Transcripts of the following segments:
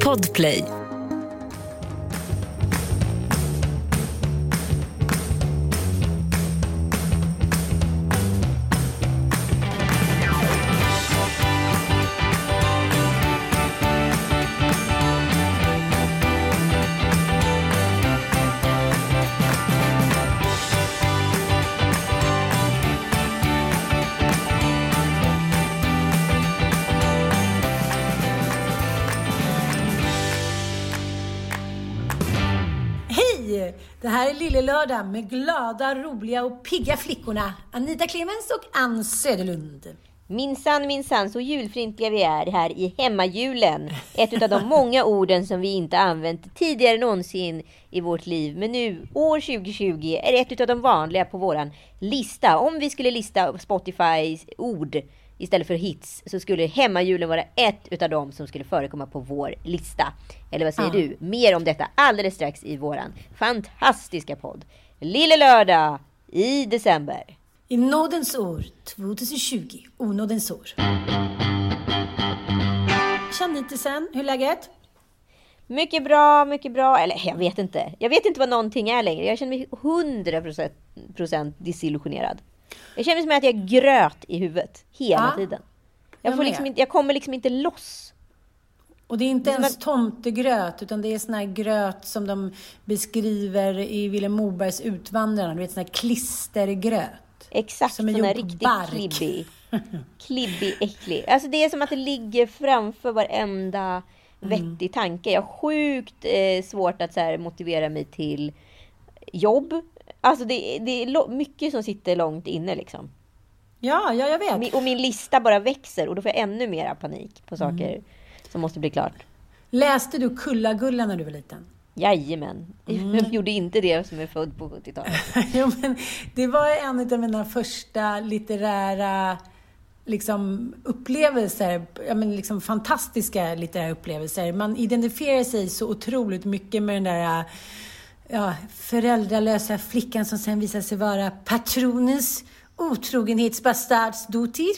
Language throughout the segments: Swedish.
Podplay. Här är Lille Lördag med glada, roliga och pigga flickorna Anita Clemens och Ann Söderlund. Minsann, minsann, så julfrintliga vi är här i hemmajulen. Ett av de många orden som vi inte använt tidigare någonsin i vårt liv. Men nu, år 2020, är ett av de vanliga på våran lista. Om vi skulle lista Spotifys ord istället för hits så skulle hemmajulen vara ett utav dem som skulle förekomma på vår lista. Eller vad säger Ja. du? Mer om detta alldeles strax i våran fantastiska podd. Lille lördag i december. I nådens år 2020, onådens år. Tja nitisen, hur är läget? Mycket bra, mycket bra. Eller jag vet inte. Jag vet inte vad någonting är längre. Jag känner mig 100% desillusionerad. Jag känner som att jag gröt i huvudet hela Ja, tiden. Jag, jag får liksom inte, jag kommer liksom inte loss. Och det är inte Det är ens som tomtegröt, utan det är sån här gröt som de beskriver i Vilhelm Mobergs Utvandrarna. Du vet, sån här klistergröt. Exakt, Som är sån här riktigt bark. klibbig. Klibbig, äcklig. Alltså det är som att det ligger framför varenda Mm. vettig tanke. Jag har sjukt eh, svårt att så här, motivera mig till jobb. Alltså det, det är mycket som sitter långt inne liksom. Ja, ja, jag vet. Och min lista bara växer och då får jag ännu mer panik på saker Mm. som måste bli klart. Läste du Kulla-Gulla när du var liten? Jajamän. Mm. Jag gjorde inte det som är född på 70-talet. jo, men det var en av mina första litterära liksom, upplevelser, ja, men liksom, fantastiska litterära upplevelser. Man identifierar sig så otroligt mycket med den där ja, föräldralösa flickan som sen visar sig vara patronens otrogenhetsbastardsdotter.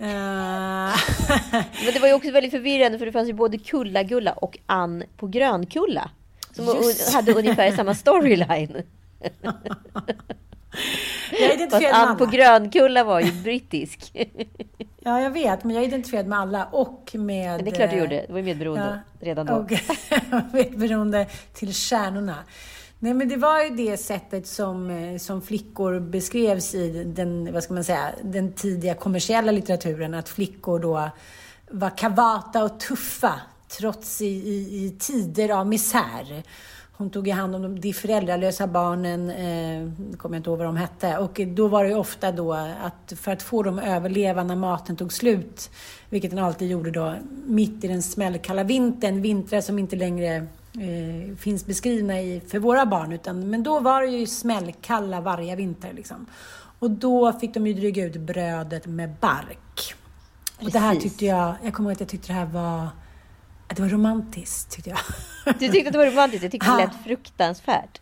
Uh, Men det var ju också väldigt förvirrande för det fanns ju både Kulla-Gulla och Ann på Grönkulla. Som Just. hade ungefär samma storyline. jag Fast identifierade Ann med på. Grönkulla var ju brittisk. Ja, jag vet, men jag identifierade med alla och med... Men det är klart du eh, gjorde. Det var ju medberoende redan då. Och medberoende till stjärnorna. Nej, men det var ju det sättet som, eh, som flickor beskrevs i den, vad ska man säga, den tidiga kommersiella litteraturen. Att flickor då var kavata och tuffa trots i, i, i tider av misär. Hon tog i hand om de, de föräldralösa barnen, eh, kommer jag inte ihåg vad de hette. Och då var det ju ofta då att för att få dem att överleva när maten tog slut, vilket den alltid gjorde då, mitt i den smällkalla vintern, vintrar som inte längre eh, finns beskrivna i, för våra barn. Utan, men då var det ju smällkalla varje vinter. Liksom. Och då fick de ju dryga ut brödet med bark. Och det här Precis. tyckte jag, jag kommer ihåg att jag tyckte det här var, det var romantiskt, tyckte jag. Du tyckte att det var romantiskt. Jag tyckte det Ah. lät fruktansvärt.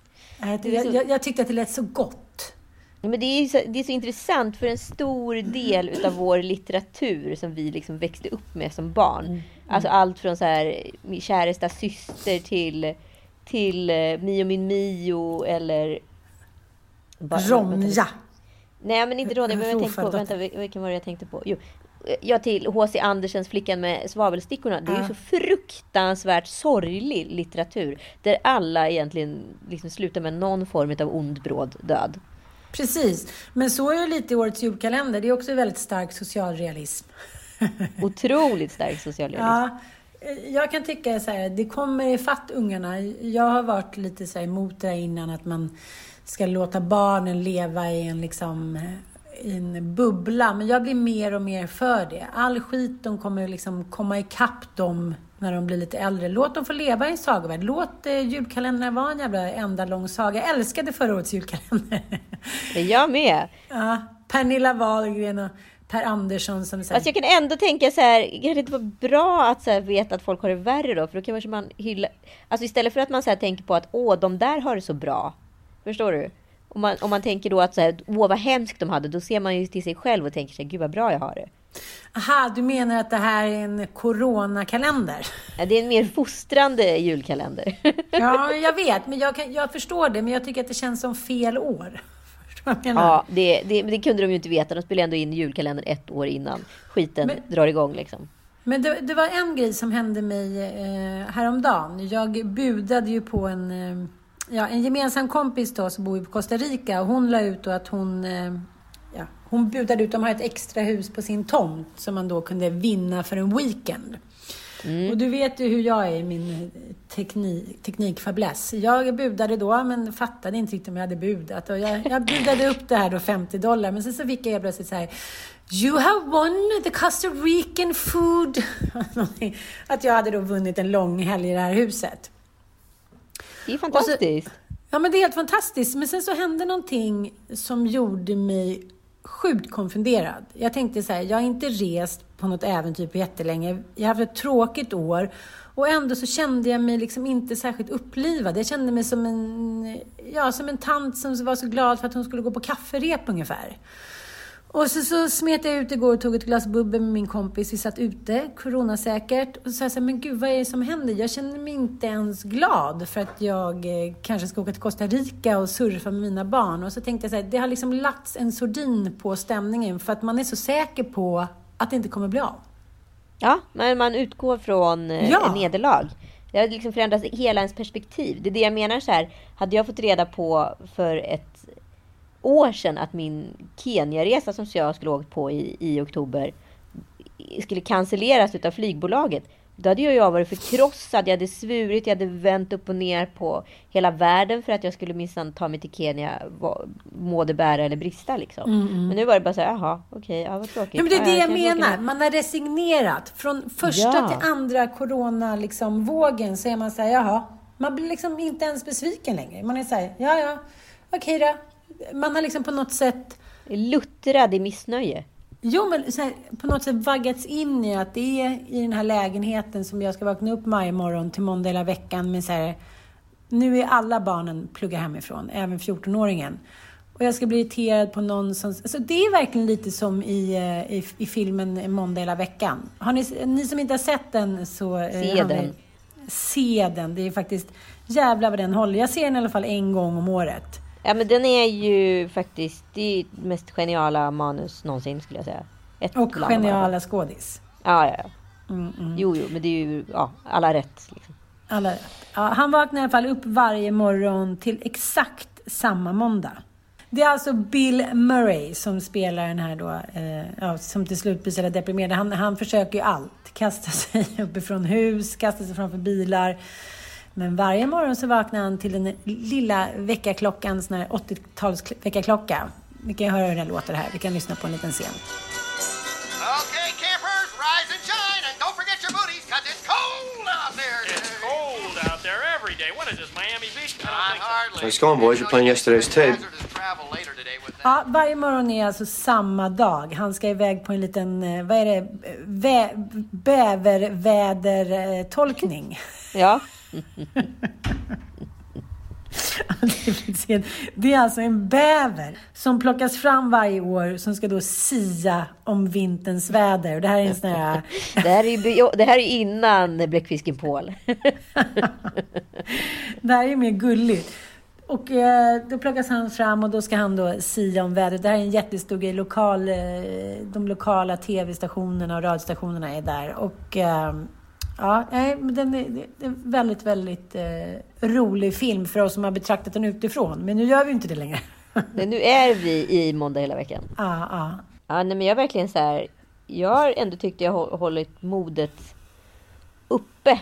Jag, jag, jag, tyckte att det lät så gott. Men det är, så, det är så intressant för en stor del utav vår litteratur som vi liksom växte upp med som barn. Alltså allt från så här, min käresta syster till, till eh, Mio min Mio eller... Bara- Ronja. Nej men inte Ronja, men jag tänkte på, Rofardotter. vänta vil- vilken var det jag tänkte på? Jo, ja, till H.C. Andersens Flickan med svavelstickorna. Det är ju så fruktansvärt sorglig litteratur. Där alla egentligen liksom slutar med någon form av ond bråd död. Precis, men så är det lite i årets julkalender. Det är också väldigt stark socialrealism. Otroligt stark socialrealism. Ja, jag kan tycka så här, det kommer ifatt ungarna. Jag har varit lite så här emot det innan, att man ska låta barnen leva i en liksom i en bubbla. Men jag blir mer och mer för det. All skit de kommer liksom komma ikapp dem när de blir lite äldre. Låt dem få leva i en sagovärld. Låt eh, julkalendern vara en jävla enda lång saga. Jag älskade förra årets julkalender. Jag med. Ja, Pernilla Wahlgren och Per Andersson som säger... Fast jag kan ändå tänka så här, kan det inte vara bra att så här, veta att folk har det värre då? För då kanske man hylla... Alltså istället för att man så här, tänker på att åh, de där har det så bra. Förstår du? Om man, om man tänker då att så här, åh vad hemskt de hade, då ser man ju till sig själv och tänker sig, gud vad bra jag har det. Aha, du menar att det här är en coronakalender? Ja, det är en mer fostrande julkalender. ja, jag vet, men jag, kan, jag förstår det, men jag tycker att det känns som fel år. Ja, det, det, det, kunde de ju inte veta. De spelade ändå in julkalendern ett år innan skiten men, drar igång. Liksom. Men det, det, var en grej som hände mig eh, häromdagen. Jag budade ju på en, eh, ja, en gemensam kompis då som bor på Costa Rica och hon la ut då att hon eh, ja, hon budade ut, de har ett extra hus på sin tomt som man då kunde vinna för en weekend. Mm. Och du vet ju hur jag är i min teknik, teknikfäbless. Jag budade då, men fattade inte riktigt om jag hade budat. Och jag, jag budade upp det här då 50 dollar, men sen så fick jag plötsligt så här You have won the Costa Rican food. Att jag hade då vunnit en lång helg i det här huset. Det är fantastiskt. Så, ja, men det är helt fantastiskt. Men sen så hände någonting som gjorde mig sjukt konfunderad. Jag tänkte så här, jag har inte rest på något äventyr på jättelänge. Jag har haft ett tråkigt år och ändå så kände jag mig liksom inte särskilt upplivad. Jag kände mig som en, ja, som en tant som var så glad för att hon skulle gå på kafferep ungefär. Och så, så smet jag ut igår och tog ett glas bubbel med min kompis. Vi satt ute, coronasäkert. Och så sa jag så här, men gud vad är det som händer? Jag känner mig inte ens glad för att jag eh, kanske ska åka till Costa Rica och surfa med mina barn. Och så tänkte jag så här, det har liksom lagts en sordin på stämningen för att man är så säker på att det inte kommer bli av. Ja, men man utgår från eh, ja. nederlag. Det har liksom förändrat hela ens perspektiv. Det är det jag menar så här. Hade jag fått reda på för ett år sedan att min Kenya-resa som jag skulle åkt på i, i oktober skulle cancelleras utav flygbolaget. Då hade jag varit förkrossad. Jag hade svurit, jag hade vänt upp och ner på hela världen för att jag skulle minsann ta mig till Kenya, må det bära eller brista liksom. Mm, mm. Men nu var det bara så här, jaha, okej, okay, ja, vad tråkigt. Ja, men det är det jag, jag menar. Man har resignerat. Från första ja. till andra corona liksom, vågen så är man så här, jaha. Man blir liksom inte ens besviken längre. Man är så här, ja, ja, okej okay då man har liksom på något sätt... Luttrad i missnöje. Jo, men här, på något sätt vaggats in i att det är i den här lägenheten som jag ska vakna upp varje morgon till måndag hela veckan med så här, nu är alla barnen plugga hemifrån, även 14-åringen. Och jag ska bli irriterad på någon som... Alltså det är verkligen lite som i, eh, i, i filmen Måndag hela veckan. Har ni, ni som inte har sett den så... Eh, se den. Se den. Det är faktiskt... Jävlar vad den håller. Jag ser den i alla fall en gång om året. Ja men den är ju faktiskt det mest geniala manus någonsin skulle jag säga. Ett och geniala skådis. Ja, ja, ja. Mm, mm. Jo, jo, men det är ju ja, alla rätt. Liksom. Alla rätt. Ja, han vaknar i alla fall upp varje morgon till exakt samma måndag. Det är alltså Bill Murray som spelar den här då, eh, ja, som till slut blir så deprimerad. Han, han försöker ju allt. Kasta sig uppifrån hus, kasta sig framför bilar. Men varje morgon så vaknar han till den lilla väckarklockan, sån här 80-tals väckarklocka. Vi kan höra hur den låter här. Vi kan lyssna på en liten scen. Okay, campers, rise and shine and don't forget your booties cause it's cold out there. It's cold out there every day. What is this, Miami Beach? Think so. Nice going boys, you're playing yesterday's tape. Ja, varje morgon är alltså samma dag. Han ska iväg på en liten, eh, vad är det, Vä bävervädertolkning. Ja. Det är alltså en bäver som plockas fram varje år som ska då sia om vinterns väder. Och det här är en sån här... Det här är, det här är innan bläckfisken Paul. Det här är mer gulligt. och eh, då plockas han fram och då ska han då sia om vädret. Det här är en jättestor grej. Lokal, eh, de lokala tv-stationerna och radiostationerna är där. Och eh, ja, nej, men den är, det är en väldigt, väldigt eh, rolig film för oss som har betraktat den utifrån. Men nu gör vi inte det längre. Men nu är vi i måndag hela veckan. Ja, ja. Ja, nej, men jag verkligen så här. Jag har ändå tyckt jag har hållit modet uppe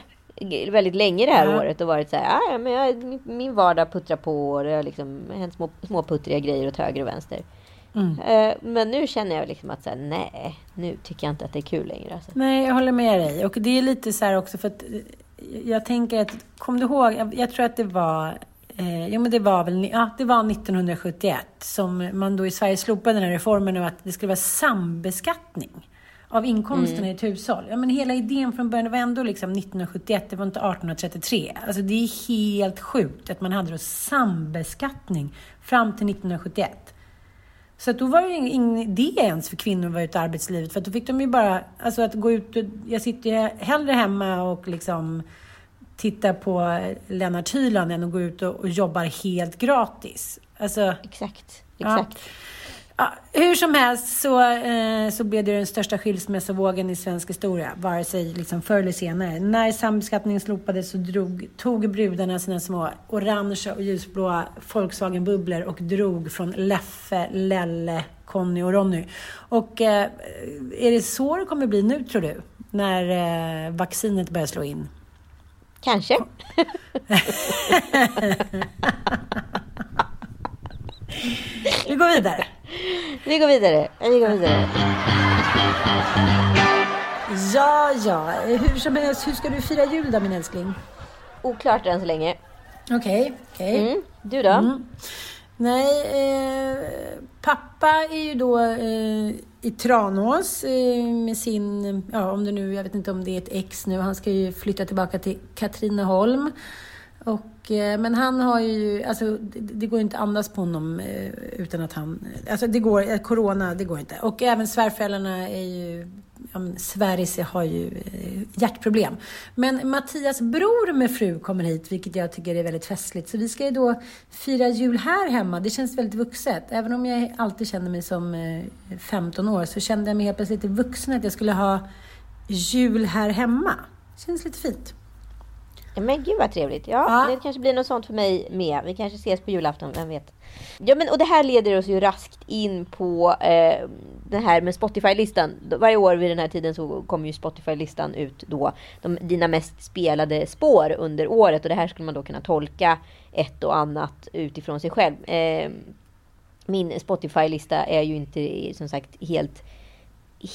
väldigt länge det här Ja. året och varit så här. "Ah, Ja, men jag, min vardag puttrar på och det har liksom hänt små, små puttriga grejer åt höger och vänster. Mm. Eh, men nu känner jag liksom att så här, nej, nu tycker jag inte att det är kul längre. Alltså. Nej, jag håller med dig. Och det är lite så här också för att eh, jag tänker att, kom du ihåg, jag, jag tror att det var, eh, jo men det var väl, ja det var 1971 som man då i Sverige slopade den här reformen och att det skulle vara sambeskattning av inkomsterna i ett hushåll. Ja men hela idén från början, var ändå liksom 1971, det var inte 1833. Alltså det är helt sjukt att man hade då sambeskattning fram till 1971. Så att då var det ingen, ingen idé ens för kvinnor att vara ute i arbetslivet. För då fick de ju bara, alltså att gå ut jag sitter ju hellre hemma och liksom tittar på Lennart Hyland än att gå ut och, och jobbar helt gratis. Alltså, Exakt, exakt. ja, hur som helst så, eh, så blev det den största skilsmässovågen i svensk historia, vare sig liksom förr eller senare. När sambeskattningen slopades så drog, tog brudarna sina små orangea och ljusblåa Volkswagen-bubblor och drog från Leffe, Lelle, Conny och Ronny. Och eh, är det så det kommer bli nu, tror du? När eh, vaccinet börjar slå in? Kanske. Vi går vidare. Vi går vidare. Vi går vidare. Ja, ja. Hur som helst, hur ska du fira jul då, min älskling? Oklart än så länge. Okej, okej. Mm. Du då? Nej, eh, pappa är ju då eh, i Tranås eh, med sin, ja om det nu, jag vet inte om det är ett ex nu, han ska ju flytta tillbaka till Katrineholm. Och, Eh, men han har ju, alltså det, det går ju inte att andas på honom eh, utan att han, alltså det går, eh, corona, det går inte. Och även svärföräldrarna är ju, ja, men Sverige har ju hjärtproblem. Men Mattias bror med fru kommer hit, vilket jag tycker är väldigt festligt. Så vi ska ju då fira jul här hemma. Det känns väldigt vuxet. Även om jag alltid känner mig som 15 år så kände jag mig helt plötsligt lite vuxen att jag skulle ha jul här hemma. Känns lite fint. Men gud vad trevligt. Ja, Ja. det kanske blir något sånt för mig med. Vi kanske ses på julafton, vem vet. Ja, men och det här leder oss ju raskt in på eh, det här med Spotify-listan. Varje år vid den här tiden så kommer ju Spotify-listan ut då. De, dina mest spelade spår under året och det här skulle man då kunna tolka ett och annat utifrån sig själv. Eh, min Spotify-lista är ju inte som sagt helt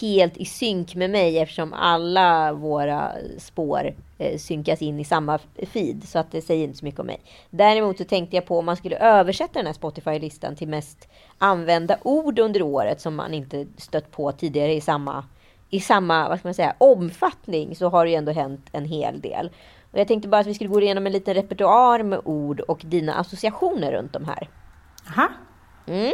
helt i synk med mig eftersom alla våra spår eh, synkas in i samma feed. Så att det säger inte så mycket om mig. Däremot så tänkte jag på om man skulle översätta den här Spotify-listan till mest använda ord under året som man inte stött på tidigare i samma, i samma vad ska man säga, omfattning så har det ju ändå hänt en hel del. Och jag tänkte bara att vi skulle gå igenom en liten repertoar med ord och dina associationer runt de här. Aha. Mm.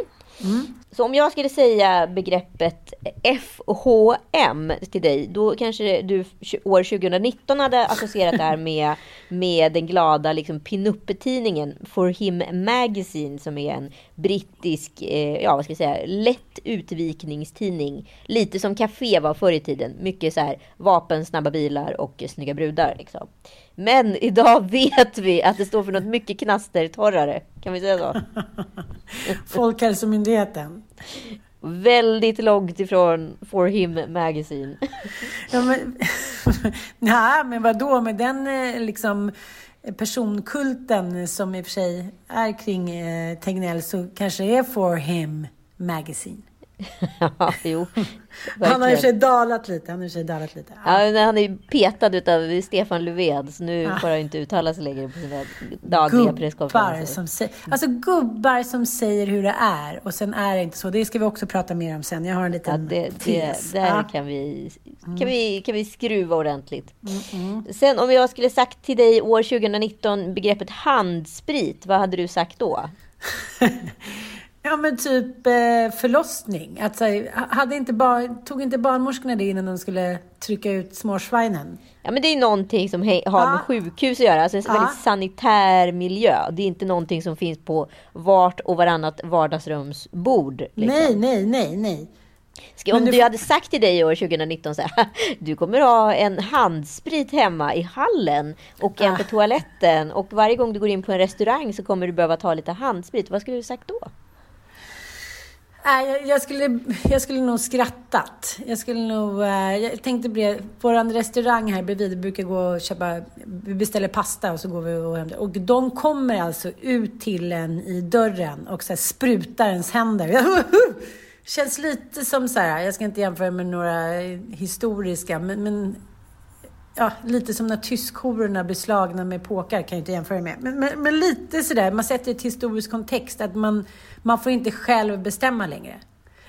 Så om jag skulle säga begreppet FHM till dig, då kanske du år 2019 hade associerat det här med, med den glada liksom, pinup-tidningen For Him Magazine som är en brittisk, eh, ja vad ska jag säga, lätt utvikningstidning. Lite som Café var förr i tiden. Mycket så här vapen, snabba bilar och snygga brudar. Liksom. Men idag vet vi att det står för något mycket knastertorrare. Kan vi säga så? Folkhälsomyndigheten. Väldigt långt ifrån For Him Magazine. Ja, men, nej, men vadå med den eh, liksom personkulten som i och för sig är kring eh, Tegnell så kanske det är For Him Magazine. ja, jo. Han har i sig verkligen. dalat lite. Han har sig dalat lite. Ja, men han är ju petad utav Stefan Löfven så nu får han inte uttala sig längre på sina dagliga Gubbar presskonferenser. som, säger, alltså gubbar som säger hur det är och sen är det inte så. Det ska vi också prata mer om sen. Jag har en Ja, liten det, det, tes. där Ja. kan, vi, kan, vi, kan vi skruva ordentligt. Mm, Sen om jag skulle sagt till dig år 2019 begreppet handsprit, vad hade du sagt då? Ja, men typ eh, förlossning. Att, här, hade inte bar, tog inte barnmorskorna det innan de skulle trycka ut småsvinen? Ja men det är någonting som har med Ja. sjukhus att göra. Alltså en Ja. väldigt sanitär miljö. Det är inte någonting som finns på vart och varannat vardagsrumsbord. Liksom. Nej, nej, nej, nej. Ska, om du du hade sagt till dig år 2019 så här, du kommer ha en handsprit hemma i hallen och en Ah. på toaletten och varje gång du går in på en restaurang så kommer du behöva ta lite handsprit. Vad skulle du sagt då? Nej, jag, skulle, jag skulle nog skrattat. Jag skulle nog... Eh, jag tänkte bli... Vår restaurang här bredvid vi brukar gå och köpa... Vi beställer pasta och så går vi och hämtar. Och de kommer alltså ut till en i dörren och så här sprutar ens händer. Känns lite som så här, jag ska inte jämföra med några historiska, men, men ja, lite som när tyskhororna blir slagna med påkar kan jag inte jämföra med. Men, men, men lite sådär, man sätter ett historisk kontext att man, man får inte själv bestämma längre.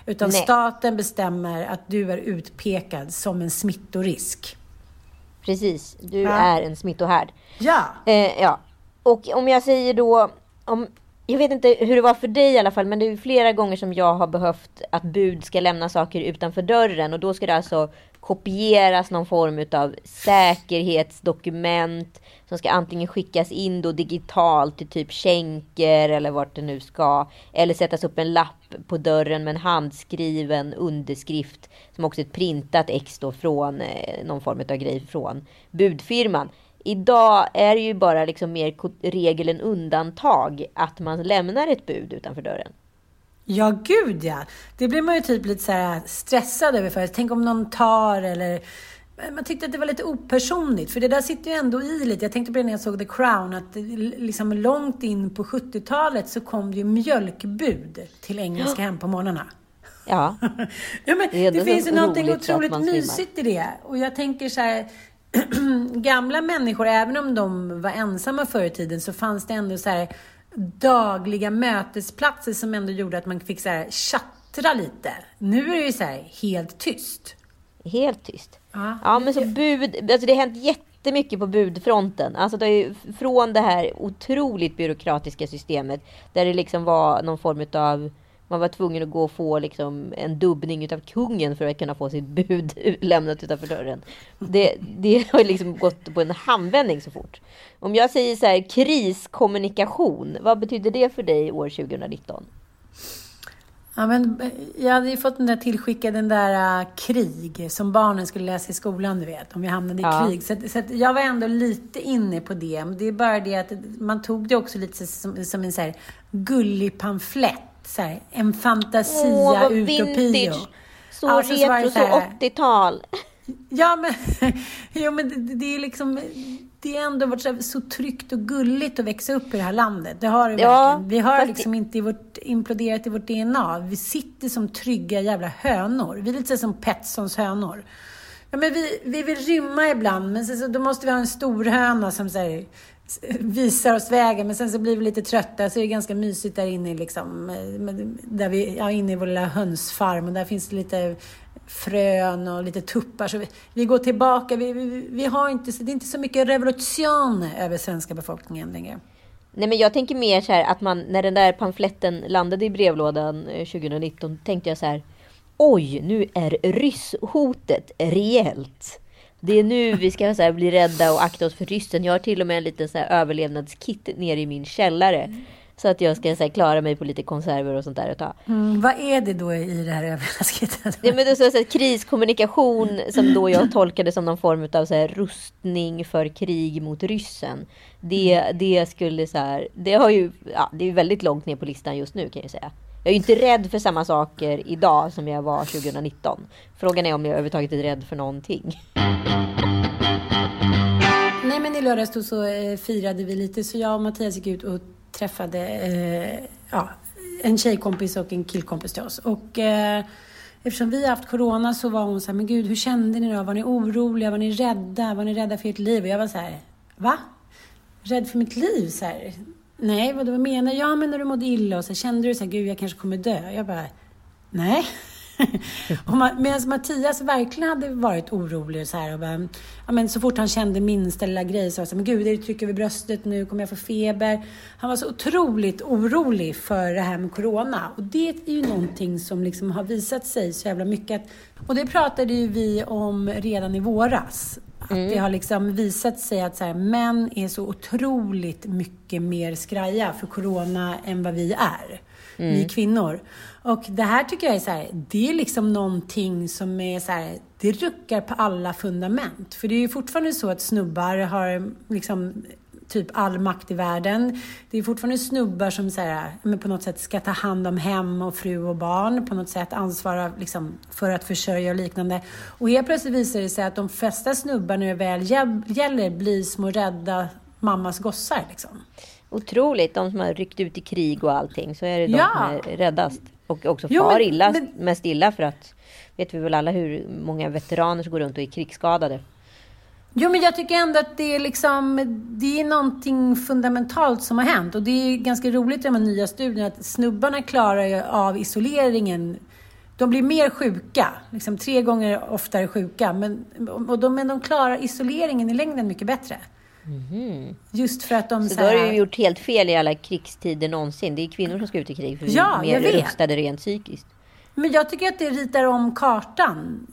Utan Nej. staten bestämmer att du är utpekad som en smittorisk. Precis, du Ja. är en smittohärd. Ja, Eh, ja, och om jag säger då, om, jag vet inte hur det var för dig i alla fall, men det är flera gånger som jag har behövt att bud ska lämna saker utanför dörren och då ska det alltså kopieras någon form av säkerhetsdokument som ska antingen skickas in då digitalt till typ skänker eller vart det nu ska. Eller sättas upp en lapp på dörren med en handskriven underskrift som också är ett printat ex då från eh, någon form av grej från budfirman. Idag är det ju bara liksom mer regel än undantag att man lämnar ett bud utanför dörren ja gud ja. Det blir man ju typ lite så stressad över för. Tänk om någon tar eller Man tyckte att det var lite opersonligt, för det där sitter ju ändå i lite. Jag tänkte på det när jag såg The Crown, att liksom långt in på 70-talet så kom det ju mjölkbud till engelska hem på morgnarna. Ja, Ja, men Det det, finns ju någonting otroligt mysigt i det. Och jag tänker så här, gamla människor, även om de var ensamma förr i tiden, så fanns det ändå så här dagliga mötesplatser som ändå gjorde att man fick så här tjattra lite. Nu är det ju så här helt tyst. helt tyst. Ja. Ja, men så bud, alltså det har hänt jättemycket på budfronten. Alltså det är från det här otroligt byråkratiska systemet där det liksom var någon form av man var tvungen att gå och få liksom en dubbning utav kungen för att kunna få sitt bud lämnat utanför dörren. Det, det har liksom gått på en handvändning så fort. Om jag säger så här kriskommunikation, vad betyder det för dig år 2019? Ja, men jag hade ju fått den där tillskickad, den där uh, krig som barnen skulle läsa i skolan, du vet, om vi hamnade i Ja. krig. Så, att, så att jag var ändå lite inne på det. Men det är bara det att man tog det också lite som, som en så här gullig pamflett. Så här, en fantasia Åh, utopio. Så Ja, så det retro, så så här- 80-tal. Ja, men, jo, men det, det är liksom... Det har ändå varit så, så tryggt och gulligt att växa upp i det här landet. Det har det Ja, verkligen. Vi har liksom inte i vårt, imploderat i vårt DNA. Vi sitter som trygga jävla hönor. Vi är lite så som Petssons hönor. Ja, men vi, vi vill rymma ibland, men sen så, då måste vi ha en stor höna som så här, visar oss vägen. Men sen så blir vi lite trötta, så är det ganska mysigt där inne, liksom, där vi, ja, inne i vår lilla hönsfarm. Och där finns det lite frön och lite tuppar. Så vi, vi går tillbaka. Vi, vi, vi har inte, det är inte så mycket revolution över svenska befolkningen längre. Nej men jag tänker mer så här att man när den där pamfletten landade i brevlådan eh, 2019 tänkte jag så här. Oj, nu är rysshotet reellt. Det är nu vi ska så här, bli rädda och akta oss för ryssen. Jag har till och med en liten så här, överlevnadskit nere i min källare. Så att jag ska så här, klara mig på lite konserver och sånt där ett tag. Mm, vad är det då i det här överraskningskittet? Ja, men det är så, så här, kriskommunikation som då jag tolkade som någon form av så här, rustning för krig mot ryssen. Det, det skulle så här, det har ju, ja, det är väldigt långt ner på listan just nu kan jag säga. Jag är ju inte rädd för samma saker idag som jag var 2019. Frågan är om jag överhuvudtaget är rädd för någonting. Nej, men i lördags då så eh, firade vi lite, så jag och Mattias gick ut och träffade eh, ja, en tjejkompis och en killkompis till oss. Och eh, eftersom vi har haft corona så var hon så här, men gud, hur kände ni då? Var ni oroliga? Var ni rädda? Var ni rädda för ert liv? Och jag var så här, va? Rädd för mitt liv? Så här, Nej, vad, vad menar jag? Ja, men när du mådde illa och så kände du så här, gud, jag kanske kommer dö? Jag bara, nej. Medan Mattias verkligen hade varit orolig så här, och bara, ja, men så fort han kände minsta lilla grej så var det så här, men gud, är det tryck över bröstet nu? Kommer jag få feber? Han var så otroligt orolig för det här med Corona. Och det är ju någonting som liksom har visat sig så jävla mycket. Och det pratade ju vi om redan i våras. Att mm. det har liksom visat sig att så här, män är så otroligt mycket mer skraja för corona än vad vi är. Mm. Vi kvinnor. Och det här tycker jag är så här, det är liksom någonting som är så här, det ruckar på alla fundament. För det är ju fortfarande så att snubbar har liksom typ all makt i världen. Det är fortfarande snubbar som så här, men på något sätt ska ta hand om hem och fru och barn, på något sätt ansvara liksom, för att försörja och liknande. Och helt plötsligt visar det sig att de flesta snubbar när det väl gäller blir små rädda mammas gossar. Liksom. Otroligt, de som har ryckt ut i krig och allting, så är det de ja. som är räddast. Och också jo, far men, illa, men... mest illa för att vet vi väl alla hur många veteraner som går runt och är krigsskadade. Jo, men jag tycker ändå att det är, liksom, det är någonting fundamentalt som har hänt. Och det är ganska roligt i de här nya studierna att snubbarna klarar ju av isoleringen. De blir mer sjuka, liksom tre gånger oftare sjuka. Men, och de, men de klarar isoleringen i längden mycket bättre. Mm. Just för att de... Så, så här... då har du gjort helt fel i alla krigstider någonsin. Det är kvinnor som ska ut i krig, för ja, vi är mer rustade rent psykiskt. Men jag tycker att det ritar om kartan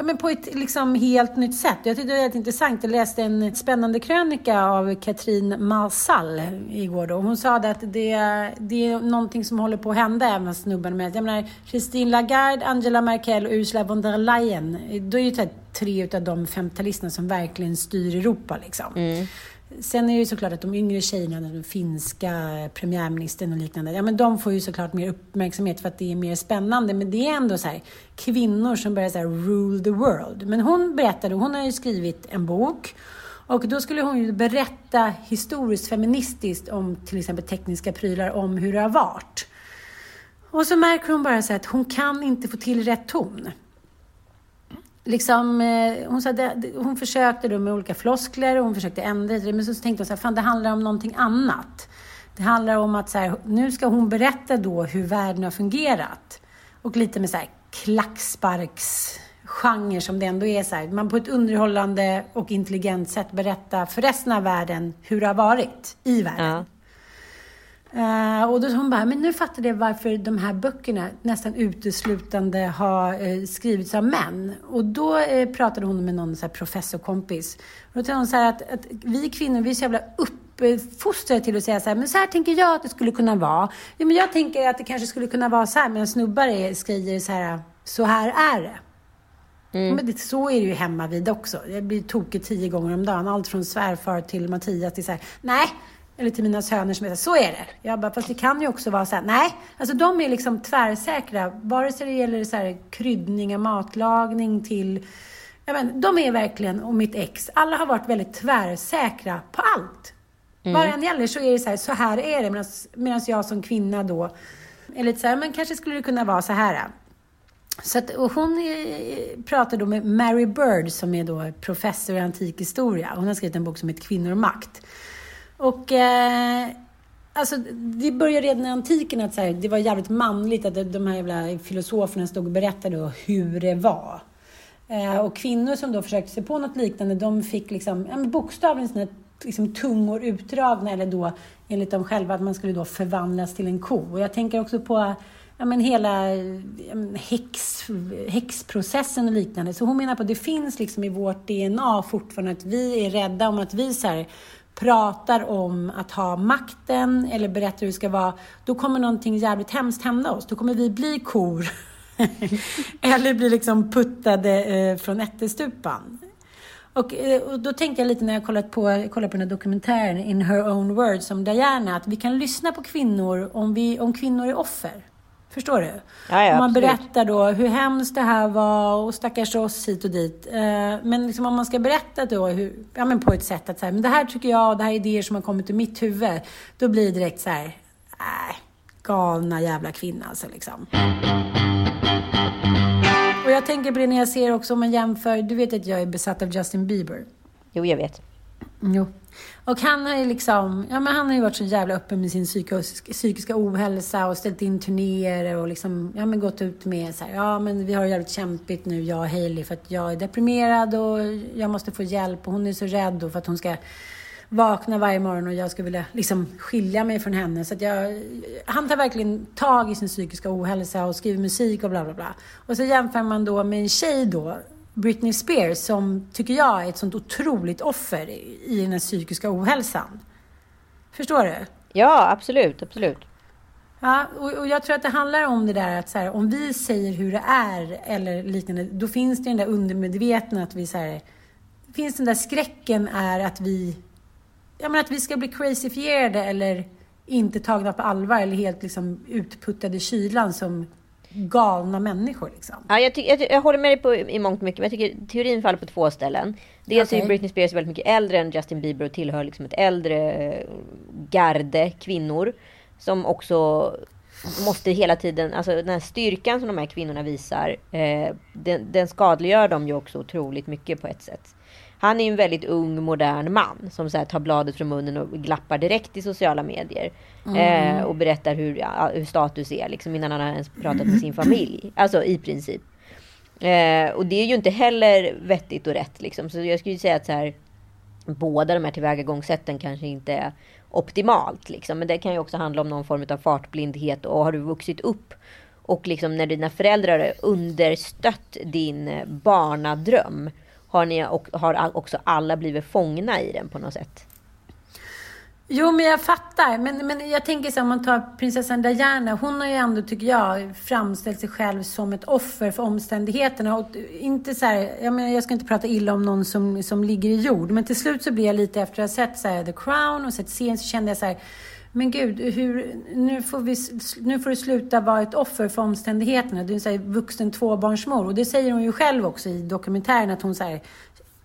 ja, men på ett liksom helt nytt sätt. Jag tyckte det var helt intressant. Jag läste en spännande krönika av Katrin Malsall igår. Då. Hon sa att det, det är någonting som håller på att hända även snubbarna med. Jag menar, Christine Lagarde, Angela Merkel och Ursula von der Leyen. Det är ju tre av de femtalisterna som verkligen styr Europa. Liksom. Mm. Sen är det ju såklart att de yngre tjejerna, den finska premiärministern och liknande, ja men de får ju såklart mer uppmärksamhet för att det är mer spännande. Men det är ändå så här, kvinnor som börjar så här, rule the world. Men hon berättade, hon har ju skrivit en bok och då skulle hon ju berätta historiskt feministiskt om till exempel tekniska prylar, om hur det har varit. Och så märker hon bara så att hon kan inte få till rätt ton liksom, eh, hon, sa, hon försökte då med olika floskler och hon försökte ändra det, men så tänkte hon så här, fan det handlar om någonting annat. Det handlar om att så här, nu ska hon berätta då hur världen har fungerat. Och lite med så här klacksparksgenre som det ändå är så här, man på ett underhållande och intelligent sätt berättar för resten av världen hur det har varit i världen. Ja. Uh, och då hon bara, men nu fattar jag varför de här böckerna nästan uteslutande har uh, skrivits av män. Och då uh, pratade hon med någon så här, professorkompis. Och då sa hon så här att, att, vi kvinnor, vi är så jävla uppfostrade till att säga så här, men så här tänker jag att det skulle kunna vara. Ja, men jag tänker att det kanske skulle kunna vara så här, medan snubbar är, skriver så här, så här är det. Mm. Men det, så är det ju hemma vid också. Jag blir tokig tio gånger om dagen. Allt från svärfar till Mattias till så här, nej, eller till mina söner som är så är det. Jag bara, fast det kan ju också vara så här, nej. Alltså de är liksom tvärsäkra, vare sig det gäller så här kryddning av matlagning till, jag men, de är verkligen, och mitt ex, alla har varit väldigt tvärsäkra på allt. Mm. Vad det än gäller så är det så här, så här är det. Medan jag som kvinna då är lite så här, men kanske skulle det kunna vara så här. Så att, och hon pratar då med Mary Bird som är då professor i antik historia. Hon har skrivit en bok som heter Kvinnor och makt. Och eh, alltså, det började redan i antiken att så här, det var jävligt manligt att de här jävla filosoferna stod och berättade hur det var. Eh, och kvinnor som då försökte sig på något liknande, de fick liksom, ja, bokstavligen sina liksom, tungor utdragna, eller då enligt dem själva att man skulle då förvandlas till en ko. Och jag tänker också på ja, men hela häx, häxprocessen och liknande. Så hon menar på att det finns liksom i vårt DNA fortfarande att vi är rädda om att vi så här, pratar om att ha makten eller berättar hur det ska vara, då kommer någonting jävligt hemskt hända oss. Då kommer vi bli kor. eller bli liksom puttade eh, från ättestupan. Och, eh, och, då tänkte jag lite när jag kollat på, kollat på den här dokumentären In Her Own Words om Diana, att vi kan lyssna på kvinnor om, vi, om kvinnor är offer. Förstår du? Ja, ja, man berättar då hur hemskt det här var och stackars oss hit och dit. Eh, men liksom om man ska berätta då hur, ja, men på ett sätt att så här, men det här tycker jag, det här är idéer som har kommit ur mitt huvud. Då blir det direkt så här, äh, galna jävla kvinna alltså liksom. Och jag tänker på det när jag ser också om man jämför, du vet att jag är besatt av Justin Bieber. Jo, jag vet. Jo. Och han har ju liksom, ja men han har ju varit så jävla öppen med sin psykiska, psykiska ohälsa och ställt in turnéer och liksom, ja men gått ut med så här, ja men vi har det jävligt kämpigt nu, jag och Hailey, för att jag är deprimerad och jag måste få hjälp och hon är så rädd och för att hon ska vakna varje morgon och jag skulle vilja liksom skilja mig från henne. Så att jag, han tar verkligen tag i sin psykiska ohälsa och skriver musik och bla bla bla. Och så jämför man då med en tjej då Britney Spears som, tycker jag, är ett sånt otroligt offer i den här psykiska ohälsan. Förstår du? Ja, absolut, absolut. Ja, och, och jag tror att det handlar om det där att så här, om vi säger hur det är eller liknande, då finns det den där undermedvetna att vi så här, finns den där skräcken är att vi, ja men att vi ska bli crazyfierade eller inte tagna på allvar eller helt liksom utputtade i kylan som galna människor. Liksom. Ja, jag, jag, jag håller med dig på, i mångt och mycket, men jag tycker teorin faller på två ställen. Dels Okej. är Britney Spears väldigt mycket äldre än Justin Bieber och tillhör liksom ett äldre eh, garde kvinnor. Som också måste hela tiden, alltså den här styrkan som de här kvinnorna visar, eh, den, den skadliggör dem ju också otroligt mycket på ett sätt. Han är ju en väldigt ung, modern man som så här, tar bladet från munnen och glappar direkt i sociala medier. Eh, och berättar hur, hur status är, liksom, innan han har ens pratat med sin familj. Alltså i princip. Eh, och det är ju inte heller vettigt och rätt. Liksom. Så jag skulle säga att så här, båda de här tillvägagångssätten kanske inte är optimalt. Liksom. Men det kan ju också handla om någon form av fartblindhet. Och har du vuxit upp och liksom när dina föräldrar har understött din eh, barnadröm. Har, ni, och, har också alla blivit fångna i den på något sätt. Jo, men jag fattar. Men, men jag tänker så här, om man tar prinsessan Diana. Hon har ju ändå, tycker jag, framställt sig själv som ett offer för omständigheterna. Och inte så här, jag, menar, jag ska inte prata illa om någon som, som ligger i jord. Men till slut så blir jag lite, efter att ha sett så här, The Crown och sett serien, så kände jag så här, men gud, hur, nu, får vi, nu får du sluta vara ett offer för omständigheterna. Du är en här vuxen tvåbarnsmor. Och det säger hon ju själv också i dokumentären, att hon så här,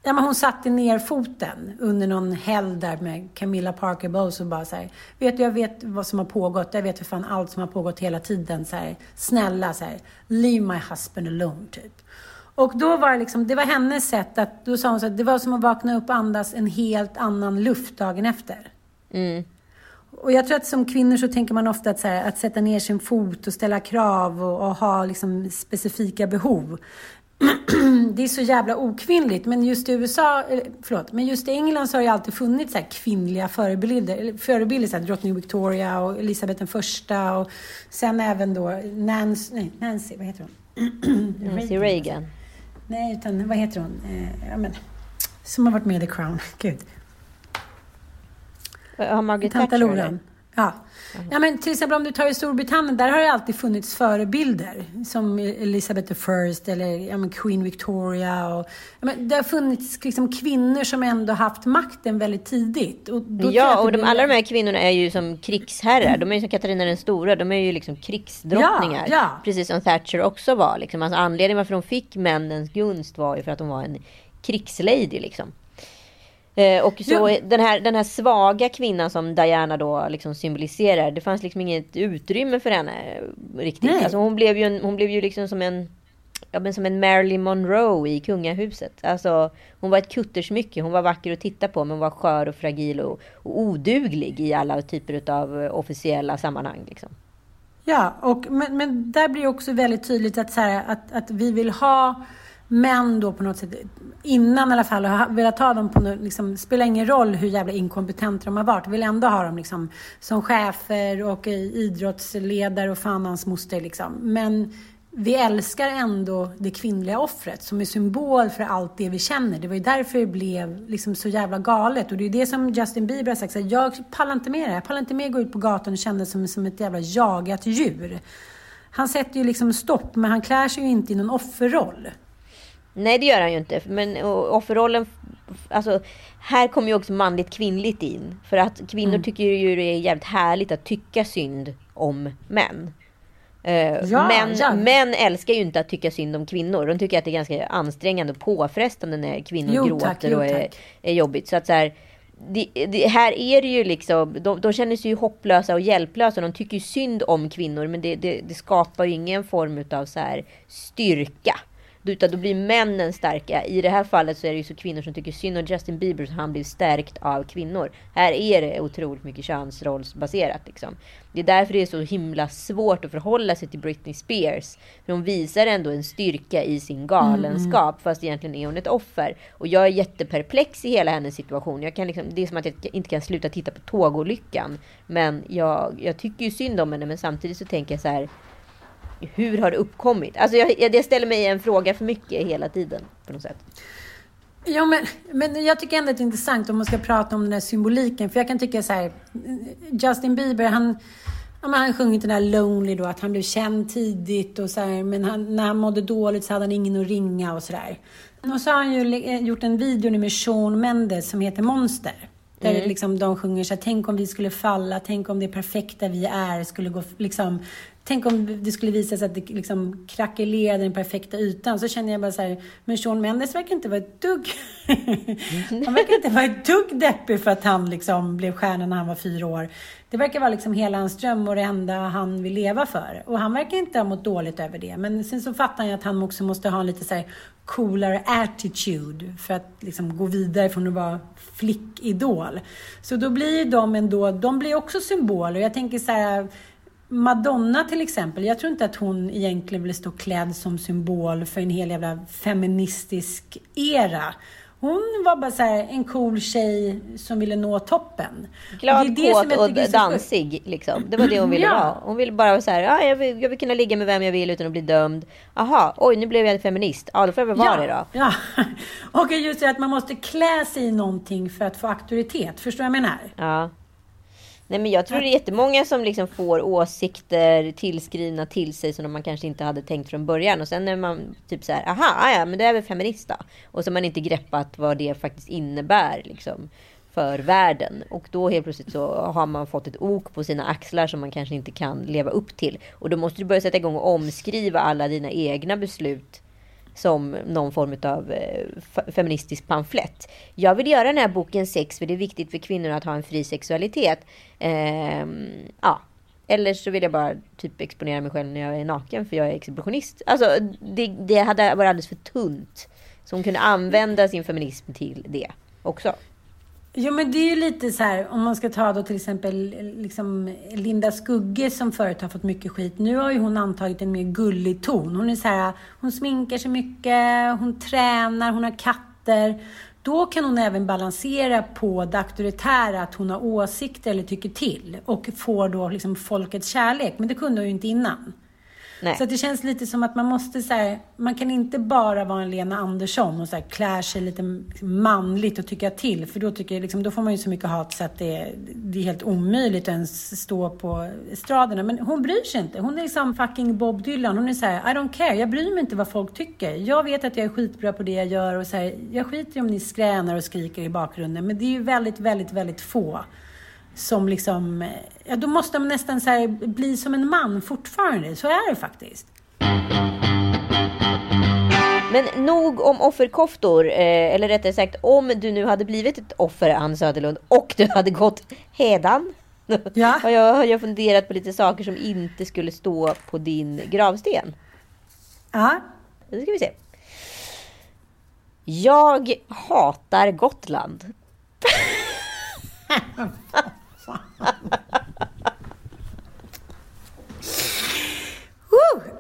Ja, men hon satte ner foten under någon helg där med Camilla Parker Bowles och bara så här, vet du, jag vet vad som har pågått, jag vet för fan allt som har pågått hela tiden. Så här, snälla, så här, leave my husband alone, typ. Och då var det liksom, det var hennes sätt att, då sa hon så här, det var som att vakna upp och andas en helt annan luft dagen efter. Mm. Och jag tror att som kvinnor så tänker man ofta att, så här, att sätta ner sin fot och ställa krav och, och ha liksom specifika behov. det är så jävla okvinnligt. Men just i USA, eller, förlåt, men just i England så har det alltid funnits så kvinnliga förebilder. Förebilder, så här, drottning Victoria och Elisabeth den första och sen även då Nancy, nej, Nancy vad heter hon? Nancy Reagan. Nej, utan vad heter hon? Eh, ja, men, som har varit med i The Crown. Gud. Har Margaret Thatcher? Loran. Ja. ja, men till exempel om du tar i Storbritannien, där har det alltid funnits förebilder. Som Elizabeth I eller ja, men Queen Victoria. Och, ja, men det har funnits liksom kvinnor som ändå haft makten väldigt tidigt. Och Ja, det och de, blir- alla de här kvinnorna är ju som krigsherrar. De är ju som Katarina den stora. De är ju liksom krigsdrottningar. Ja, ja. Precis som Thatcher också var. Liksom. Alltså, anledningen varför de fick männens gunst var ju för att de var en krigslady. Liksom. Eh, och så Ja. den, här, den här svaga kvinnan som Diana då liksom symboliserar. Det fanns liksom inget utrymme för henne eh, riktigt. Nej. Alltså, hon blev ju, en, hon blev ju liksom som en Ja, men som en Marilyn Monroe i kungahuset. Alltså, hon var ett kuttersmycke. Hon var vacker att titta på men hon var skör och fragil och, och oduglig i alla typer av eh, officiella sammanhang. Liksom. Ja, och, men, men där blir det också väldigt tydligt att, så här, att, att vi vill ha män då på något sätt, innan i alla fall, har velat ha dem på något, liksom, spelar ingen roll hur jävla inkompetenta de har varit, vill ändå ha dem liksom som chefer och eh, idrottsledare och fan hans moster liksom. Men vi älskar ändå det kvinnliga offret som är symbol för allt det vi känner. Det var ju därför det blev liksom så jävla galet. Och det är det som Justin Bieber har sagt. Så här, jag pallar inte med det. Jag pallar inte med att gå ut på gatan och känna mig som, som ett jävla jagat djur. Han sätter ju liksom stopp, men han klär sig ju inte i någon offerroll. Nej, det gör han ju inte. Men offerrollen... Alltså, här kommer ju också manligt kvinnligt in. För att kvinnor Mm. tycker ju det är jävligt härligt att tycka synd om män. Eh, Ja, män, ja. män älskar ju inte att tycka synd om kvinnor. De tycker att det är ganska ansträngande och påfrestande när kvinnor Jo, gråter tack, jo, och är, är jobbigt. Så att så här, det, det, här är det ju liksom, de, de känner sig ju hopplösa och hjälplösa. De tycker ju synd om kvinnor men det, det, det skapar ju ingen form av så här styrka. Utan då blir männen starka. I det här fallet så är det ju så kvinnor som tycker synd om Justin Bieber så han blir stärkt av kvinnor. Här är det otroligt mycket könsrollsbaserat. Liksom. Det är därför det är så himla svårt att förhålla sig till Britney Spears. För hon visar ändå en styrka i sin galenskap. Fast egentligen är hon ett offer. Och jag är jätteperplex i hela hennes situation. Jag kan liksom, det är som att jag inte kan sluta titta på tågolyckan. Men jag, jag tycker ju synd om henne. Men samtidigt så tänker jag så här hur har det uppkommit? Alltså jag, jag ställer mig en fråga för mycket hela tiden på något sätt. Ja, men, men jag tycker ändå att det är intressant om man ska prata om den här symboliken. För jag kan tycka så här, Justin Bieber, han, ja, han sjungit den där Lonely då, att han blev känd tidigt och så här, men han, när han mådde dåligt så hade han ingen att ringa och sådär. Och så har han ju gjort en video nu med Sean Mendes som heter Monster. Där mm. liksom de sjunger så här, tänk om vi skulle falla, tänk om det perfekta vi är skulle gå, liksom, Tänk om det skulle visa sig att det liksom krackelerade den perfekta ytan. Så känner jag bara så här, men Sean Mendes verkar inte vara ett dugg... han verkar inte vara ett dugg deppig för att han liksom blev stjärna när han var fyra år. Det verkar vara liksom hela hans dröm och det enda han vill leva för. Och han verkar inte ha mått dåligt över det. Men sen så fattar jag att han också måste ha en lite så här coolare attitude för att liksom gå vidare från att vara flickidol. Så då blir de ändå, de blir också symboler. Jag tänker så här, Madonna till exempel, jag tror inte att hon egentligen vill stå klädd som symbol för en hel jävla feministisk era. Hon var bara så här, en cool tjej som ville nå toppen. Glad, och kåt och dansig. Liksom. Det var det hon ville ja. vara. Hon ville bara vara så här, ah, jag, vill, jag vill kunna ligga med vem jag vill utan att bli dömd. Aha, oj, nu blev jag feminist. Ja, då får jag väl vara ja, det då. Ja, och just det att man måste klä sig i någonting för att få auktoritet. Förstår du vad jag menar? Ja. Nej men jag tror det är jättemånga som liksom får åsikter tillskrivna till sig som man kanske inte hade tänkt från början. Och sen är man typ så här, aha, ja men det är väl feminist då. Och så har man inte greppat vad det faktiskt innebär liksom för världen. Och då helt plötsligt så har man fått ett ok på sina axlar som man kanske inte kan leva upp till. Och då måste du börja sätta igång och omskriva alla dina egna beslut som någon form av eh, feministisk pamflett. Jag vill göra den här boken sex för det är viktigt för kvinnor att ha en fri sexualitet. Eh, ja. Eller så vill jag bara typ exponera mig själv när jag är naken för jag är exhibitionist. Alltså det, det hade varit alldeles för tunt. Så hon kunde använda sin feminism till det också. Jo, men det är ju lite så här, om man ska ta då till exempel liksom Linda Skugge som förut har fått mycket skit. Nu har ju hon antagit en mer gullig ton. Hon är så här, hon sminkar sig mycket, hon tränar, hon har katter. Då kan hon även balansera på det auktoritära, att hon har åsikter eller tycker till och får då liksom folkets kärlek. Men det kunde hon ju inte innan. Nej. Så det känns lite som att man måste så här, man kan inte bara vara en Lena Andersson och så här, klär sig lite manligt och tycka till. För då, tycker jag, liksom, då får man ju så mycket hat så att det, det är helt omöjligt att ens stå på estraderna. Men hon bryr sig inte. Hon är liksom fucking Bob Dylan. Hon är så här, I don't care. Jag bryr mig inte vad folk tycker. Jag vet att jag är skitbra på det jag gör och så här, jag skiter i om ni skränar och skriker i bakgrunden. Men det är ju väldigt, väldigt, väldigt få som liksom, ja då måste man nästan så bli som en man fortfarande. Så är det faktiskt. Men nog om offerkoftor, eh, eller rättare sagt om du nu hade blivit ett offer, Ann Söderlund, och du hade gått hedan. Ja. har, jag, har jag funderat på lite saker som inte skulle stå på din gravsten. Ja. Nu ska vi se. Jag hatar Gotland.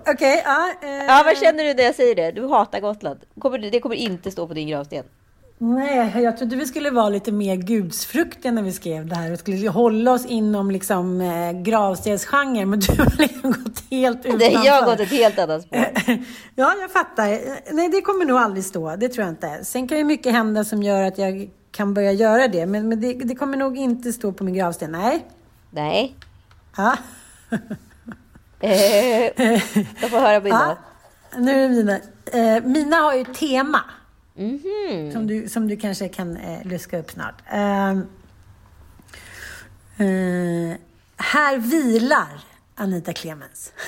Okej, okay, ja. Uh, ja, vad känner du när jag säger det? Du hatar Gotland. Kommer, det kommer inte stå på din gravsten. Nej, jag trodde vi skulle vara lite mer gudsfruktiga när vi skrev det här och skulle hålla oss inom liksom, eh, gravstensgenren. Men du har liksom gått helt utanför. Nej, jag har gått ett helt annat spår. ja, jag fattar. Nej, det kommer nog aldrig stå. Det tror jag inte. Sen kan ju mycket hända som gör att jag kan börja göra det. Men, men det, det, kommer nog inte stå på min gravsten. Nej. Nej. Ja. eh, jag får höra mina. Ja, nu är det mina. Eh, mina har ju tema. Mm -hmm. som, du, som du kanske kan eh, luska upp snart. Ehm, eh, här vilar Anita Clemens.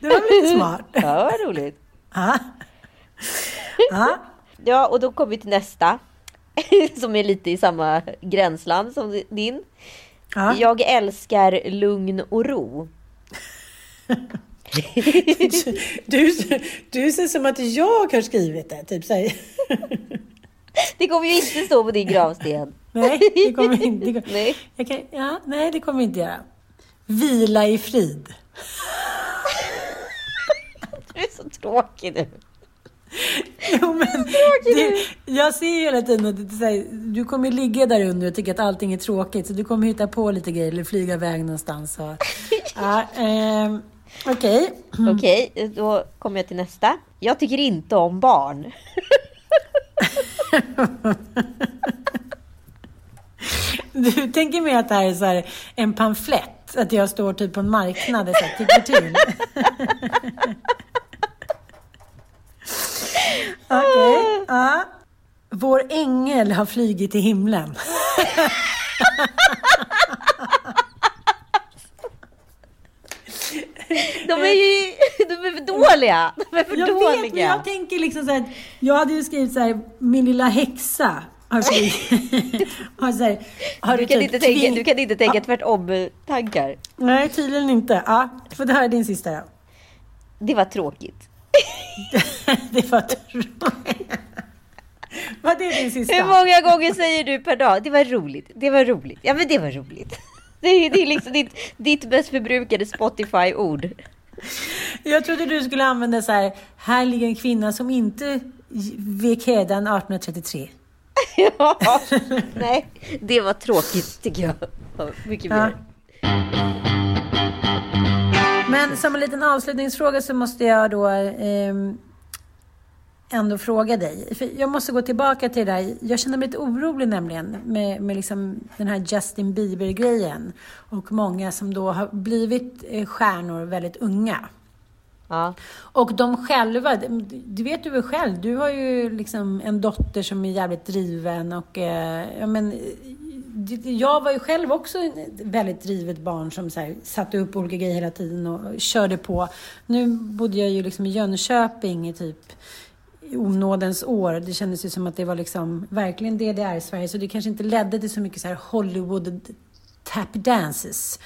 Det var lite smart. Ja, vad roligt. Ja. Ja. ja, och då kommer vi till nästa. Som är lite i samma gränsland som din. Ja. Jag älskar lugn och ro. Du, du ser som att jag har skrivit det. Typ så här. Det kommer ju inte stå på din gravsten. Nej, det kommer inte. Det kommer, Nej. kan, ja, nej, det kommer inte göra. Vila i frid. Du tråkig nu. Jo, men det, jag ser ju hela tiden att det, här, du kommer ligga där under och tycka att allting är tråkigt. Så du kommer hitta på lite grejer eller flyga iväg någonstans. Och, ja, ehm, Okej. Okej, då kommer jag till nästa. Jag tycker inte om barn. Du tänker mig att det här är så här en pamflett? Att jag står typ på en marknad och tycker till? Okej. Ja. Vår ängel har flugit till himlen. De är ju de är för dåliga. De är för Jag dåliga. vet, men jag tänker liksom så här. Jag hade ju skrivit så här, min lilla häxa har flugit. har så här, har Du kan, typ inte tänka, du kan inte tänka tvärtom-tankar. Nej, tydligen inte. Ja, får du höra din sista då. Det var tråkigt. det var tråkigt. Vad är din sista? Hur många gånger säger du per dag? Det var roligt. Det var roligt. Ja, men det var roligt. Det är, det är liksom ditt, ditt mest förbrukade Spotify-ord. Jag trodde du skulle använda så här, här ligger en kvinna som inte vek hädan 1833. Ja, nej, det var tråkigt tycker jag. Mycket Ja. Men som en liten avslutningsfråga så måste jag då ehm, ändå fråga dig. För jag måste gå tillbaka till det där. Jag känner mig lite orolig nämligen med, med liksom den här Justin Bieber-grejen. Och många som då har blivit eh, stjärnor väldigt unga. Ja. Och de själva, du vet du väl själv, du har ju liksom en dotter som är jävligt driven och eh, ja, men, eh, jag var ju själv också ett väldigt drivet barn som så här, satte upp olika grejer hela tiden och körde på. Nu bodde jag ju liksom i Jönköping i typ i onådens år. Det kändes ju som att det var liksom verkligen DDR-Sverige, så det kanske inte ledde till så mycket så här Hollywood tap dances.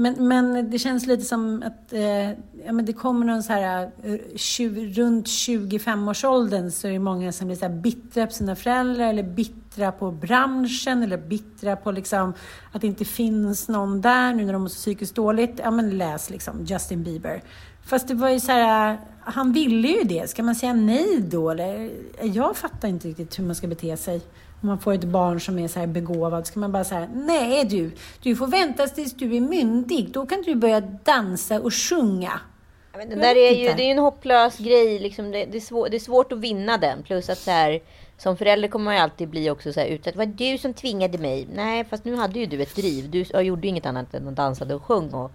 Men, men det känns lite som att eh, ja, men det kommer någon så här, eh, 20, runt 25-årsåldern så är det många som blir så här bittra på sina föräldrar eller bittra på branschen eller bittra på liksom att det inte finns någon där nu när de mår så psykiskt dåligt. Ja, men läs liksom Justin Bieber. Fast det var ju så här, han ville ju det. Ska man säga nej då? Eller? Jag fattar inte riktigt hur man ska bete sig. Om man får ett barn som är så här begåvad, ska man bara säga nej du, du får vänta tills du är myndig. Då kan du börja dansa och sjunga. Men det där är ju det är ju en hopplös grej. Liksom det, det, är svår, det är svårt att vinna den. Plus att så här, som förälder kommer man ju alltid bli också så här utsatt. Det var du som tvingade mig. Nej, fast nu hade ju du ett driv. Du jag gjorde ju inget annat än att dansade och sjöng. Och,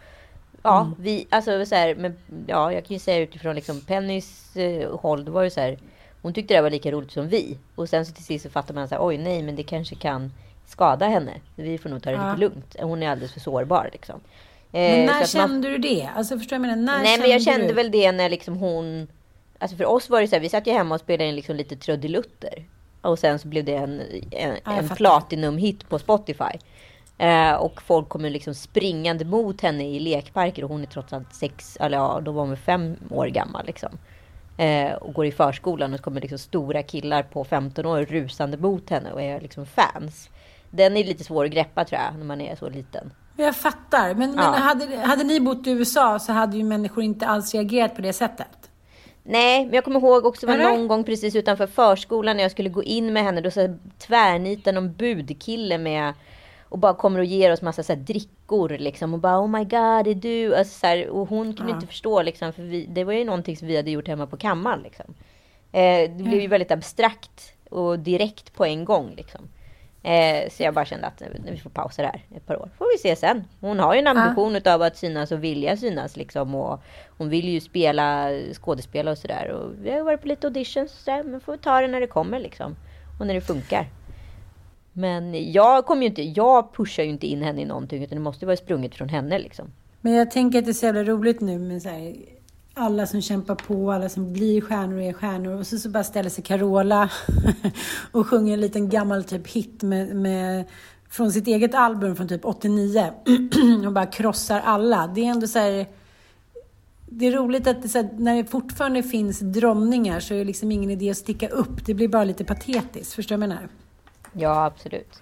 ja, Mm. vi, alltså så här, men, ja, jag kan ju säga utifrån liksom Pennys eh, håll. Då var det så här. Hon tyckte det var lika roligt som vi. Och sen så till sist så fattar man så här, oj nej, men det kanske kan skada henne. Vi får nog ta det Ja. lite lugnt. Hon är alldeles för sårbar liksom. Men Eh, när man- kände du det? Alltså förstår jag menar? När Nej men jag kände du? väl det när liksom hon... Alltså för oss var det så här, vi satt ju hemma och spelade in liksom lite trudelutter. Och sen så blev det en, en, Ja, en platinum-hit på Spotify. Eh, och folk kommer liksom springande mot henne i lekparker och hon är trots allt sex, eller ja, då var hon väl fem år gammal liksom. Eh, och går i förskolan och så kommer liksom stora killar på 15 år rusande mot henne och är liksom fans. Den är lite svår att greppa tror jag, när man är så liten. Jag fattar. Men, men Ja. hade, hade ni bott i USA så hade ju människor inte alls reagerat på det sättet. Nej, men jag kommer ihåg också var någon gång precis utanför förskolan när jag skulle gå in med henne. Då så tvärnitar någon budkille med och bara kommer och ger oss massa så här drickor liksom och bara oh my god det är du. Alltså, så här, och hon kunde Ja. inte förstå liksom för vi, det var ju någonting som vi hade gjort hemma på kammaren liksom. Eh, det blev ju väldigt abstrakt och direkt på en gång liksom. Eh, så jag bara kände att vi får pausa det här ett par år. Får vi se sen. Hon har ju en ambition utav att synas och vilja synas liksom. Och hon vill ju spela skådespela och sådär. Och vi har varit på lite auditions och sådär. Men får ta det när det kommer liksom. Och när det funkar. Men jag kommer ju inte, jag pushar ju inte in henne i någonting. Utan det måste ju vara sprunget från henne liksom. Men jag tänker att det är så jävla roligt nu med så här, alla som kämpar på, alla som blir stjärnor och är stjärnor. Och så, så bara ställer sig Carola och sjunger en liten gammal typ hit med, med från sitt eget album från typ 89 och bara krossar alla. Det är ändå så här, det är roligt att det, så här, när det fortfarande finns dronningar så är det liksom ingen idé att sticka upp. Det blir bara lite patetiskt. Förstår du vad jag menar? Ja, absolut.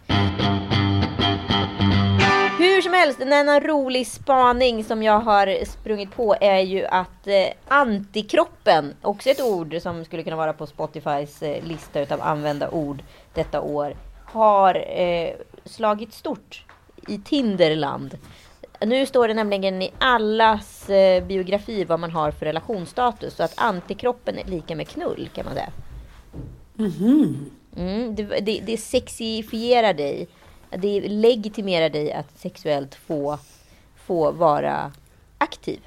Hur som helst, en annan rolig spaning som jag har sprungit på är ju att eh, antikroppen, också ett ord som skulle kunna vara på Spotifys eh, lista utav använda ord detta år, har eh, slagit stort i Tinderland. Nu står det nämligen i allas eh, biografi vad man har för relationsstatus. Så att antikroppen är lika med knull kan man säga. Mm, det, det, det sexifierar dig. Det legitimerar dig att sexuellt få, få vara aktiv.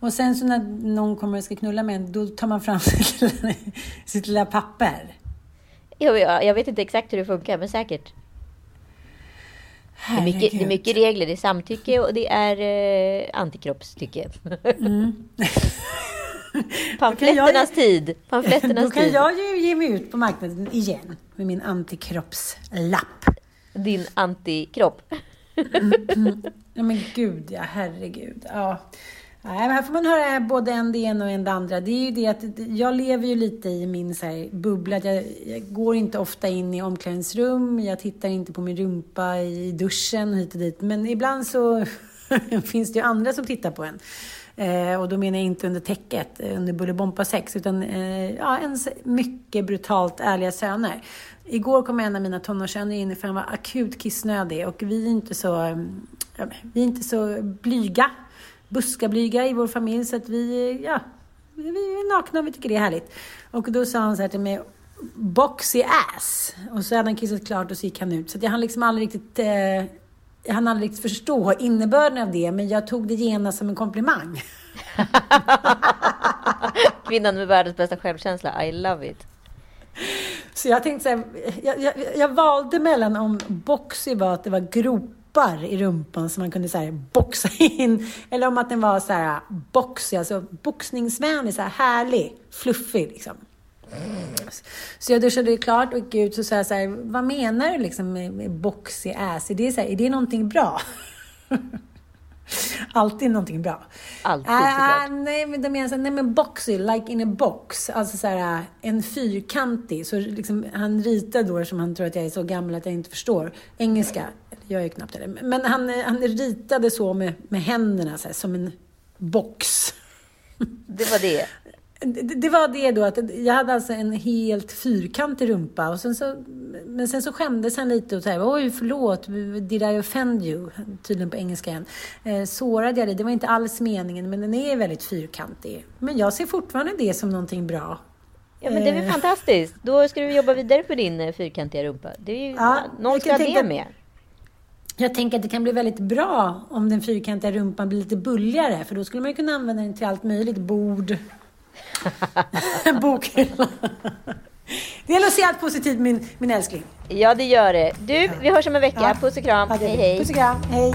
Och sen så när någon kommer och ska knulla med en, då tar man fram sitt lilla, sitt lilla papper. Jag, jag, jag vet inte exakt hur det funkar, men säkert. Det är, mycket, det är mycket regler. Det är samtycke och det är eh, antikroppstycke. Mm. Pamfletternas tid. Pamfletternas Då kan tid. jag ju ge mig ut på marknaden igen med min antikroppslapp. Din antikropp. Ja men gud ja, herregud. Ja. Nej, här får man höra både en det ena och en det andra. Det är ju det att jag lever ju lite i min så här, bubbla. Jag, jag går inte ofta in i omklädningsrum, jag tittar inte på min rumpa i duschen hit och dit. Men ibland så finns det ju andra som tittar på en. Eh, och då menar jag inte under täcket, eh, under Bullybompa 6, utan eh, ja, ens mycket brutalt ärliga söner. Igår kom en av mina tonårssöner in för han var akut kissnödig och vi är inte så, eh, vi är inte så blyga, buskablyga i vår familj så att vi, eh, ja, vi är nakna och vi tycker det är härligt. Och då sa han så här till mig, boxy ass. Och så hade han kissat klart och så gick han ut. Så att jag hann liksom aldrig riktigt, eh, jag hann aldrig riktigt förstå innebörden av det, men jag tog det genast som en komplimang. Kvinnan med världens bästa självkänsla. I love it. Så jag tänkte så här, jag, jag, jag valde mellan om boxy var att det var gropar i rumpan som man kunde så här boxa in, eller om att den var så här boxy, alltså boxningsvänlig, så här härlig, fluffig liksom. Så jag duschade klart och gick ut och sa så här, vad menar du liksom med, med boxy ass? Är det, så här, är det någonting bra? Alltid någonting bra. Alltid, Ah, såklart. nej, men de menar såhär, nej men boxy, like in a box. Alltså såhär, en fyrkantig. Så liksom, han ritar då, som han tror att jag är så gammal att jag inte förstår engelska. Jag är knappt det. Men han, han ritade så med, med händerna, så här, som en box. Det var det. Det, var det då, att jag hade alltså en helt fyrkantig rumpa. Och sen så, men sen så skämdes han lite och sa oj förlåt, did I offend you? Tydligen på engelska igen. Eh, sårade jag dig? Det var inte alls meningen, men den är väldigt fyrkantig. Men jag ser fortfarande det som någonting bra. Ja, men det är väl Eh. fantastiskt. Då ska du jobba vidare på din eh, fyrkantiga rumpa. Det är ju, Ja, någon ska ha det med. Jag tänker att det kan bli väldigt bra om den fyrkantiga rumpan blir lite bulligare, för då skulle man ju kunna använda den till allt möjligt. Bord, bokhylla. Det gäller att se allt positivt, min, min älskling. Ja, det gör det. Du, vi hörs om en vecka. Ja. Puss och kram. Ja, hej, hej. Puss och kram. Hej.